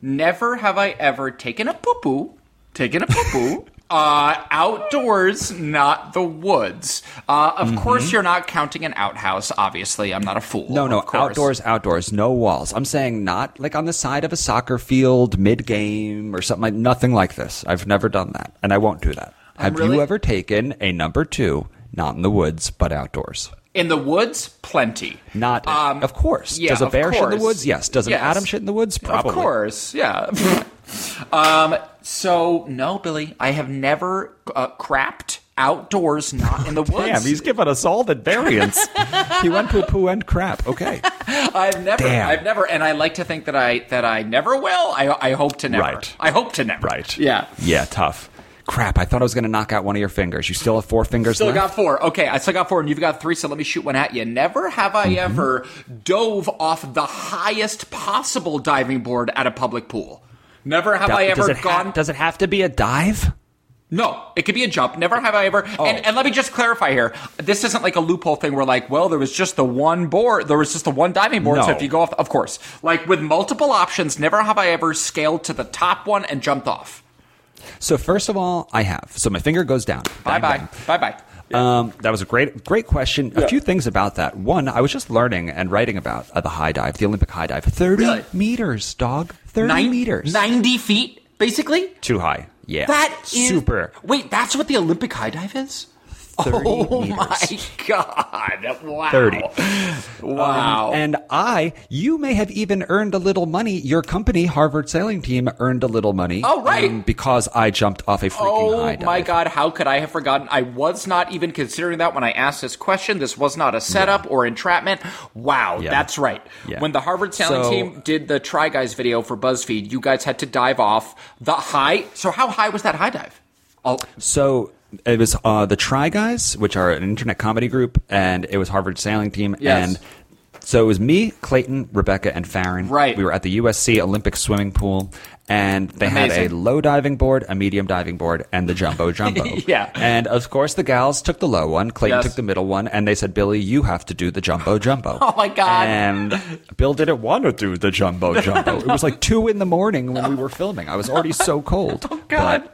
Never have I ever taken a poo poo, taken a poo poo. Uh, outdoors, not the woods. Uh, of
Mm-hmm.
course, you're not counting an outhouse. Obviously, I'm not a fool.
No, no, outdoors, outdoors, no walls. I'm saying not like on the side of a soccer field mid game or something like nothing like this. I've never done that, and I won't do that. Have
really-
you ever taken a number two, not in the woods, but outdoors?
In the woods, plenty.
Not,
Um,
of course.
yeah,
Does a bear shit in the woods? Yes. Does an
Yes.
Adam shit in the woods? Probably.
Of course, yeah. um, so no, Billy, I have never uh, crapped outdoors, not in the woods.
Damn, he's giving us all the variants. he went poo poo and crap. Okay.
I've never,
Damn.
I've never, and I like to think that I that I never will. I I hope to never.
Right.
I hope to never.
Right.
Yeah.
Yeah, tough. Crap, I thought I was going to knock out one of your fingers. You still have four fingers
Still
left?
got four. Okay, I still got four, and you've got three. So let me shoot one at you. Never have I
Mm-hmm.
ever dove off the highest possible diving board at a public pool. Never have I
does,
ever
ha-
gone.
does it have to be a dive?
No, it could be a jump. Never have I ever. And, and let me just clarify here. This isn't like a loophole thing where, like, well, there was just the one board. There was just the one diving board. So if you go off, of course, like with multiple options, never have I ever scaled to the top one and jumped off.
So first of all, I have. So my finger goes down.
Bye bye. Bye bye.
bang. Um, that was a great, great question. A few things about that. One, I was just learning and writing about uh, the high dive, the Olympic high dive. Thirty
Really?
meters, dog. Thirty
Nine-
meters.
90 feet, basically?
Too high. Yeah.
That is
super.
Wait, that's what the Olympic high dive is?
30
oh
meters.
my god! Wow.
30.
Wow.
And I, you may have even earned a little money. Your company, Harvard Sailing Team, earned a little money.
Oh, right.
um, because I jumped off a freaking
Oh
high dive.
Oh my god, how could I have forgotten? I was not even considering that when I asked this question. This was not a setup or entrapment. Wow,
Yeah.
that's right.
Yeah.
When the Harvard sailing
So-
team did the Try Guys video for BuzzFeed, you guys had to dive off the high. So how high was that high dive? Oh,
So it was uh, the Try Guys, which are an internet comedy group, and it was Harvard Sailing Team.
Yes.
And so it was me, Clayton, Rebecca, and Farron.
Right.
We were at the USC Olympic swimming pool, and they had a low diving board, a medium diving board, and the jumbo jumbo.
Yeah.
And of course, the gals took the low one, Clayton
Yes.
took the middle one, and they said, Billy, you have to do the jumbo jumbo.
Oh, my God.
And Bill didn't want to do the jumbo jumbo. it was like two in the morning when we were filming. I was already so cold. Oh,
God.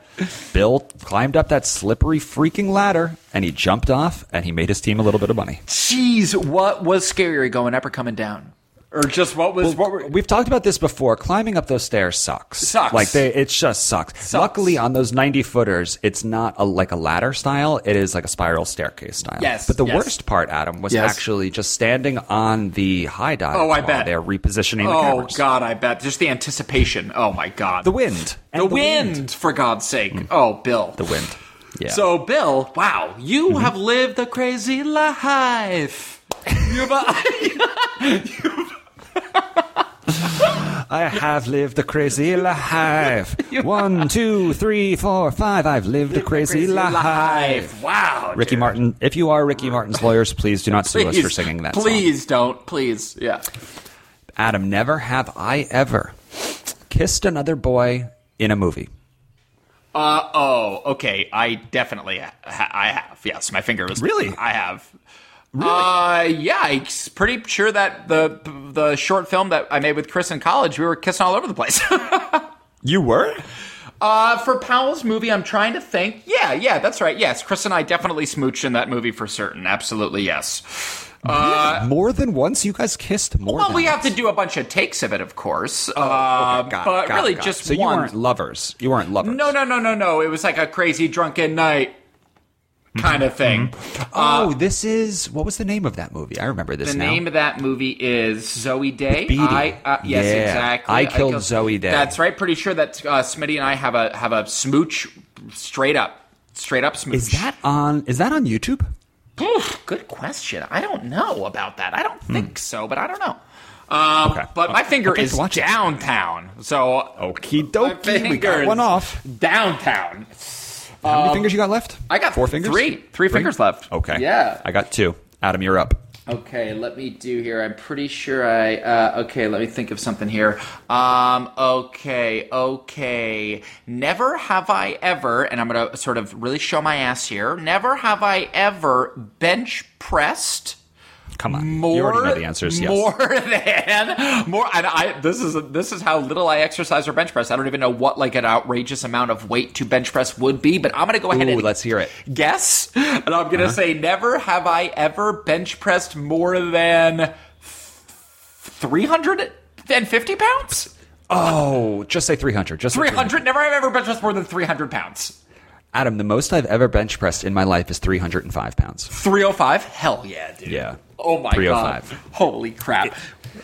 Bill climbed up that slippery freaking ladder and he jumped off and he made his team a little bit of money.
jeez, what was scarier, going up or coming down? Or just what was what were
We've talked about this before. Climbing up those stairs sucks.
Sucks.
Like they, it just sucks. Luckily, on those ninety footers, it's not a, like a ladder style. It is like a spiral staircase style.
Yes,
But the
yes.
worst part, Adam, was
Yes.
actually just standing on the high dive.
Oh, I bet.
they're repositioning
Oh
cameras.
god, I bet. Just the anticipation. Oh my god.
The wind.
The,
And
wind, for God's sake. Oh, Bill.
The wind. Yeah. Mm-hmm.
So, Bill, wow, you have lived a crazy life. You've,
I have lived a crazy life. One, two, three, four, five. I've lived a crazy, life.
Wow.
Ricky
dude.
Martin, if you are Ricky Martin's lawyers, please do not sue us
Please,
for singing that song.
Please don't. Please. Yeah.
Adam, never have I ever kissed another boy in a movie.
Uh oh. Okay. I definitely ha- I have. Yes, my finger was
Really?
I have. Really? Uh, yeah. I'm pretty sure that the the short film that I made with Chris in college, we were kissing all over the place.
You were?
Uh, for Powell's movie, I'm trying to think. Yeah, yeah, that's right. Yes, Chris and I definitely smooched in that movie for certain. Absolutely, yes.
more than once? You guys kissed more
Well, we have to do a bunch of takes of it, of course. uh,
Okay, got
but
got
really,
got
just
so
one.
you weren't lovers. You weren't lovers.
no, no, no, no, no. It was like a crazy drunken night kind of thing.
Oh, this is what was the name of that movie? I remember this
The
now.
name of that movie is Zoe Day. I, uh, yes,
Yeah.
exactly.
I Killed Zoe Day.
That's right. Pretty sure that uh, Smitty and I have a have a smooch, straight up, straight up smooch.
is that on? Is that on YouTube?
Oof, good question. I don't know about that. I don't
Hmm.
think so, but I don't know. Um,
Okay.
But my finger
Okay,
is
watch it.
downtown. So
Okie dokie, we got one off.
Downtown.
How many fingers you got left?
Um, I got
four fingers.
three. Three fingers left.
Okay.
Yeah.
I got two. Adam, you're up.
Okay, let me do here. I'm pretty sure I. Uh, okay, let me think of something here. Um, okay, okay. Never have I ever, and I'm going to sort of really show my ass here. Never have I ever bench pressed
Come on.
more.
you already know the answers. Yes.
More than more. And I this is this is how little I exercise or bench press. I don't even know what like an outrageous amount of weight to bench press would be. But I'm going to go ahead
Ooh,
and
let's hear it.
guess, and I'm going to uh-huh. say never have I ever bench pressed more than three hundred and fifty pounds.
Oh, just say 300. Just say
Three hundred. Never have I ever bench pressed more than three hundred pounds.
Adam, the most I've ever bench pressed in my life is 305 pounds.
Three hundred five. Hell yeah, dude.
Yeah.
Oh my god.
305.
Holy crap.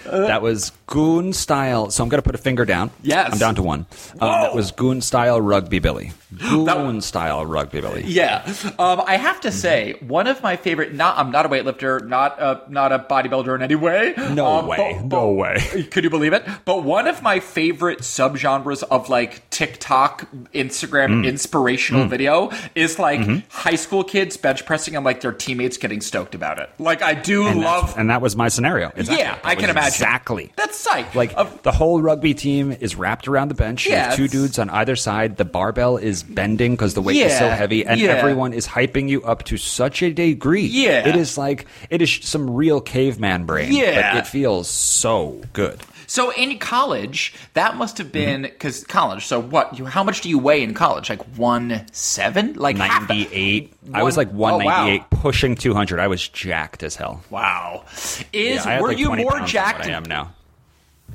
that was goon style. So I'm going to put a finger down.
Yes.
I'm down to one. Um, that was goon style rugby Billy. Goon style rugby Billy.
Yeah, um, I have to say one of my favorite. Not I'm not a weightlifter, not a not a bodybuilder in any way.
No
Um,
way.
but-
No way.
Could you believe it? But one of my favorite subgenres of like TikTok, Instagram
Mm.
inspirational video is like high school kids bench pressing and like their teammates getting stoked about it. Like I do
And,
love.
and that was my scenario. Exactly.
Yeah,
That
I can imagine.
Exactly.
That's psych.
Like
Of-
the whole rugby team is wrapped around the bench. You have
Yeah,
two dudes on either side. The barbell is bending because the weight is so heavy, and
yeah.
everyone is hyping you up to such a degree.
Yeah.
it is like it is some real caveman brain.
Yeah.
but it feels so good.
So in college, that must have been
Mm-hmm.
because college. So what? You how much do you weigh in college? Like one seven? Like
Ninety eight. I was like one ninety eight,
oh,
pushing two hundred. I was jacked as hell.
wow. Is
Yeah,
were
like
you more jacked?
I am now.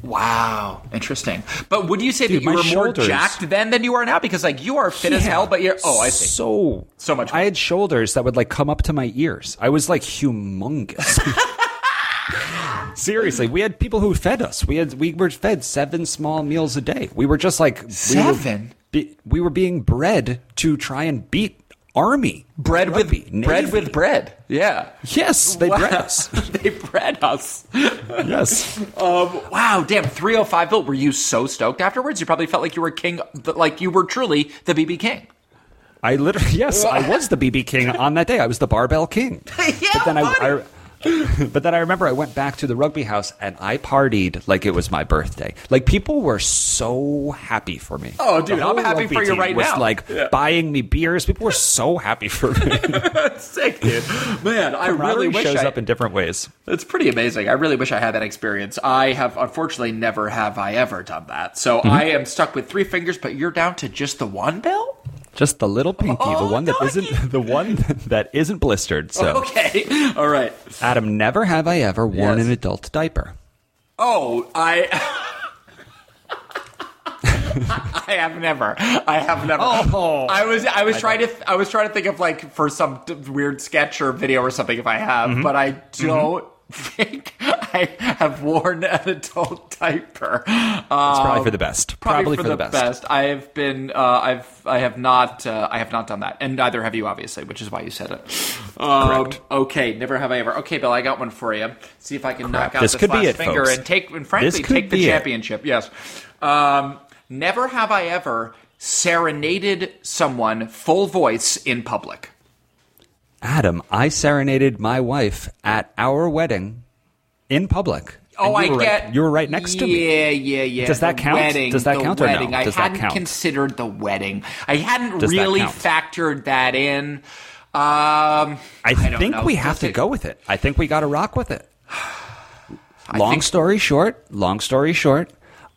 Wow, interesting. But would you say
Dude,
that you were more jacked then than you are now? Because like you are fit as hell, but you're oh I see.
So
So much
I had shoulders that would like come up to my ears. I was like humongous. Seriously, we had people who fed us. We had we were fed seven small meals a day. We were just like we were,
Seven?
be- we were being bred to try and beat army
bread
rugby,
with bread with bread. Yeah.
Yes, they bred us.
they bred us.
Yes.
Um, wow, damn, 305 Bill. Were you so stoked afterwards? You probably felt like you were king, like you were truly the BB King.
I literally, yes, I was the BB King on that day. I was the barbell king.
Yeah,
but then I. I, but then I remember I went back to the rugby house and I partied like it was my birthday. Like people were so happy for me.
Oh, dude, I'm happy for you right
was
now.
Like
Yeah.
buying me beers. People were so happy for me.
Sick, dude. Man, I really wish
shows
I,
up in different ways.
It's pretty amazing. I really wish I had that experience. I have unfortunately never have I ever done that. So
Mm-hmm.
I am stuck with three fingers, but you're down to just the one bill?
Just the little pinky,
Oh,
the one that not the one that isn't blistered. So,
Okay. All right.
Adam, never have I ever worn
Yes.
an adult diaper.
Oh, I I have never. I have never.
Oh.
I was I was trying to I was trying to think of like for some d- weird sketch or video or something if I have,
Mm-hmm.
but I don't think I have worn an adult diaper.
It's probably for the best.
Probably, for, the, best. I have been. Uh, I've. I have not. Uh, I have not done that, and neither have you, obviously, which is why you said it. Um,
Correct.
Okay. Never have I ever. Okay, Bill. I got one for you. See if I can knock out
This
this,
could be it,
finger
folks.
and take. And frankly, take the
be it.
championship. Yes. Um, never have I ever serenaded someone full voice in public.
Adam, I serenaded my wife at our wedding in public.
Oh, I
right-
get.
you were right next to me.
Yeah, yeah, yeah.
Does that
The
count?
Wedding,
Does that
the
count or no?
wedding. I
Does that
hadn't considered the wedding. I hadn't
Does
really
count?
factored that in. Um,
I,
don't
think
know.
we have
Let's
to
see.
go with it. I think we got to rock with it. Long
think-
story short, long story short,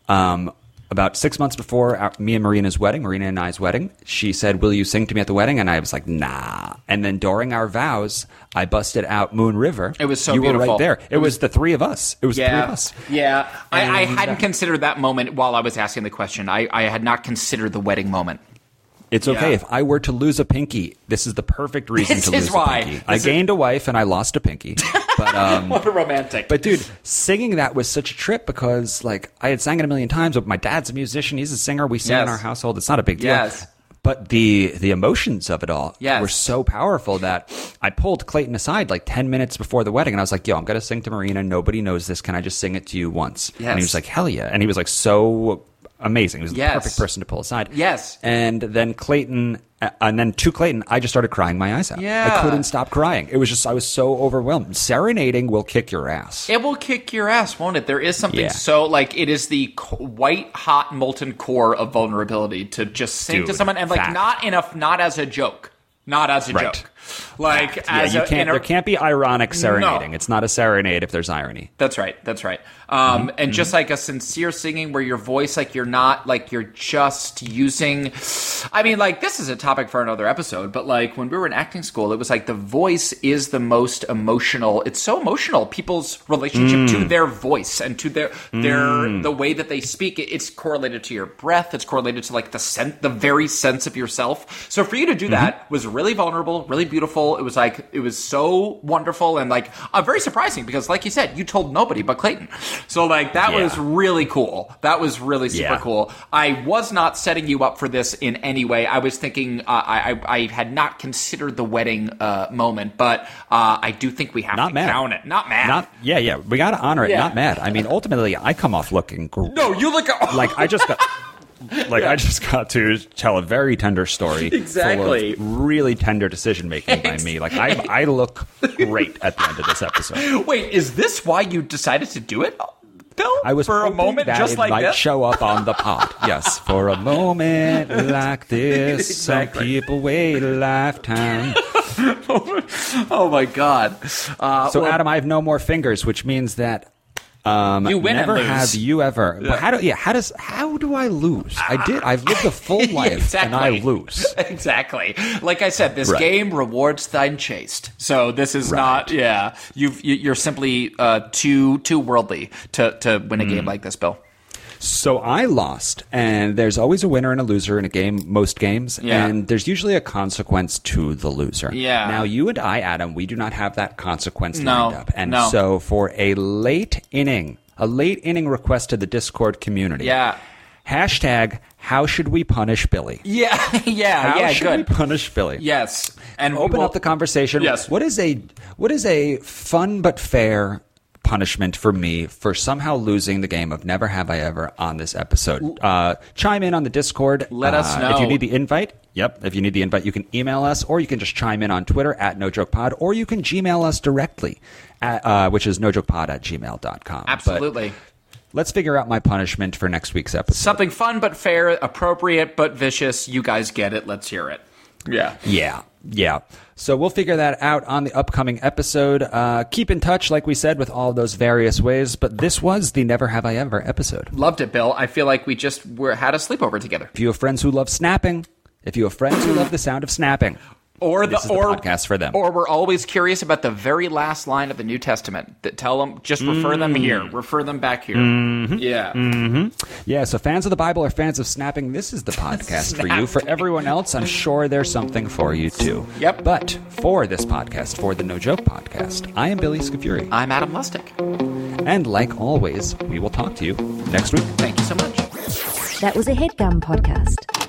um, about six months before our, me and Marina's wedding, Marina and I's wedding, she said, "Will you sing to me at the wedding?" And I was like, "Nah." And then during our vows, I busted out Moon River.
It was so
you were right there. It,
It
was, the three of us. It was the three of us.
yeah. I, I hadn't
uh,
considered that moment while I was asking the question. I, I had not considered the wedding moment.
It's okay
Yeah.
if I were to lose a pinky. This is the perfect reason
This
to lose
why.
a pinky. I
This is-
gained a wife and I lost a pinky. But um,
What a romantic.
but dude, singing that was such a trip because like I had sang it a million times. But my dad's a musician; he's a singer. We sing in our household. It's not a big deal.
Yes.
but the the emotions of it all
Yes.
were so powerful that I pulled Clayton aside like ten minutes before the wedding, and I was like, "Yo, I'm gonna sing to Marina. Nobody knows this. Can I just sing it to you once?" And he was like, "Hell yeah!" And he was like, so amazing. He was
Yes.
the perfect person to pull aside.
Yes.
And then Clayton, uh, and then to Clayton, I just started crying my eyes out.
Yeah.
I couldn't stop crying. It was just I was so overwhelmed. Serenading will kick your ass.
It will kick your ass, won't it? There is something
Yeah.
so like it is the white hot molten core of vulnerability to just sing to someone and like
fact.
not enough, not as a joke, not as a
Right.
joke, like
Yeah,
as
you
a,
can't.
a-
there can't be ironic serenading.
No.
It's not a serenade if there's irony.
That's right. That's right. Um,
Mm-hmm.
and just like a sincere singing where your voice, like you're not, like you're just using. I mean, like this is a topic for another episode, but like when we were in acting school, it was like the voice is the most emotional. It's so emotional. People's relationship to
Mm.
their voice and to their their the way that they speak. It, it's correlated to your breath. It's correlated to like the sense, the very sense of yourself. So for you to
Mm-hmm.
do that was really vulnerable, really beautiful. It was like it was so wonderful and like uh, very surprising because, like you said, you told nobody but Clayton. So like that
Yeah.
was really cool. That was really super
Yeah.
cool. I was not setting you up for this in any way. I was thinking uh, I, I I had not considered the wedding uh, moment, but uh, I do think we have
Not
to
mad.
count it. Not mad.
Not yeah, yeah. We got to honor it.
Yeah.
Not mad. I mean, ultimately, I come off looking gr-
no, you look
like I just got. Like I just got to tell a very tender story,
Exactly.
really tender decision making by me. Like I, I look great at the end of this episode.
Wait, is this why you decided to do it, Bill?
I was
for a moment
that
just
it
like
might
this.
show up on the pod. Yes, for a moment like this,
Exactly.
some people wait a lifetime.
oh my god! Uh,
So,
well,
Adam, I have no more fingers, which means that um,
You win
never have you ever. But how do yeah? How does how do I lose? I did. I've lived a full
Yeah,
life, and I lose.
exactly. Like I said, this
Right.
game rewards thine chaste. So this is not. Yeah, you've you, you're simply uh, too too worldly to to win a
Hmm.
game like this, Bill.
So I lost, and there's always a winner and a loser in a game, most games,
Yeah.
and there's usually a consequence to the loser.
Yeah.
Now, you and I, Adam, we do not have that consequence
No,
lined up, and
no.
so for a late inning, a late inning request to the Discord community,
Yeah.
hashtag How should we punish Billy?
Yeah, yeah,
How
yeah.
should we
Good.
punish Billy?
Yes, and we
Open
will-
up the conversation.
Yes.
What is a what is a fun but fair punishment for me for somehow losing the game of Never Have I Ever on this episode? Uh, chime in on the Discord.
Let us
Uh,
know.
if you need the invite. Yep. If you need the invite, you can email us, or you can just chime in on Twitter at No Joke Pod, or you can Gmail us directly, at, uh, which is nojokepod at gmail.com. But
Absolutely.
let's figure out my punishment for next week's episode.
Something fun but fair, appropriate but vicious. You guys get it. Let's hear it. Yeah.
Yeah, yeah. So we'll figure that out on the upcoming episode. Uh, keep in touch, like we said, with all those various ways. But this was the Never Have I Ever episode.
Loved it, Bill. I feel like we just were had a sleepover together.
If you have friends who love snapping, if you have friends who love the sound of snapping,
Or
This
the
is the
or
podcast for them.
Or we're always curious about the very last line of the New Testament. That tell them just refer them mm. here, refer them back here. Mm-hmm. Yeah. Mm-hmm.
yeah. So fans of the Bible are fans of snapping, this is the podcast for you. For everyone else, I'm sure there's something for you too.
Yep.
But for this podcast, for the No Joke podcast, I am Billy Scafuri,
I'm Adam Lustick.
and like always, we will talk to you next week.
Thank you so much.
That was a headgum podcast.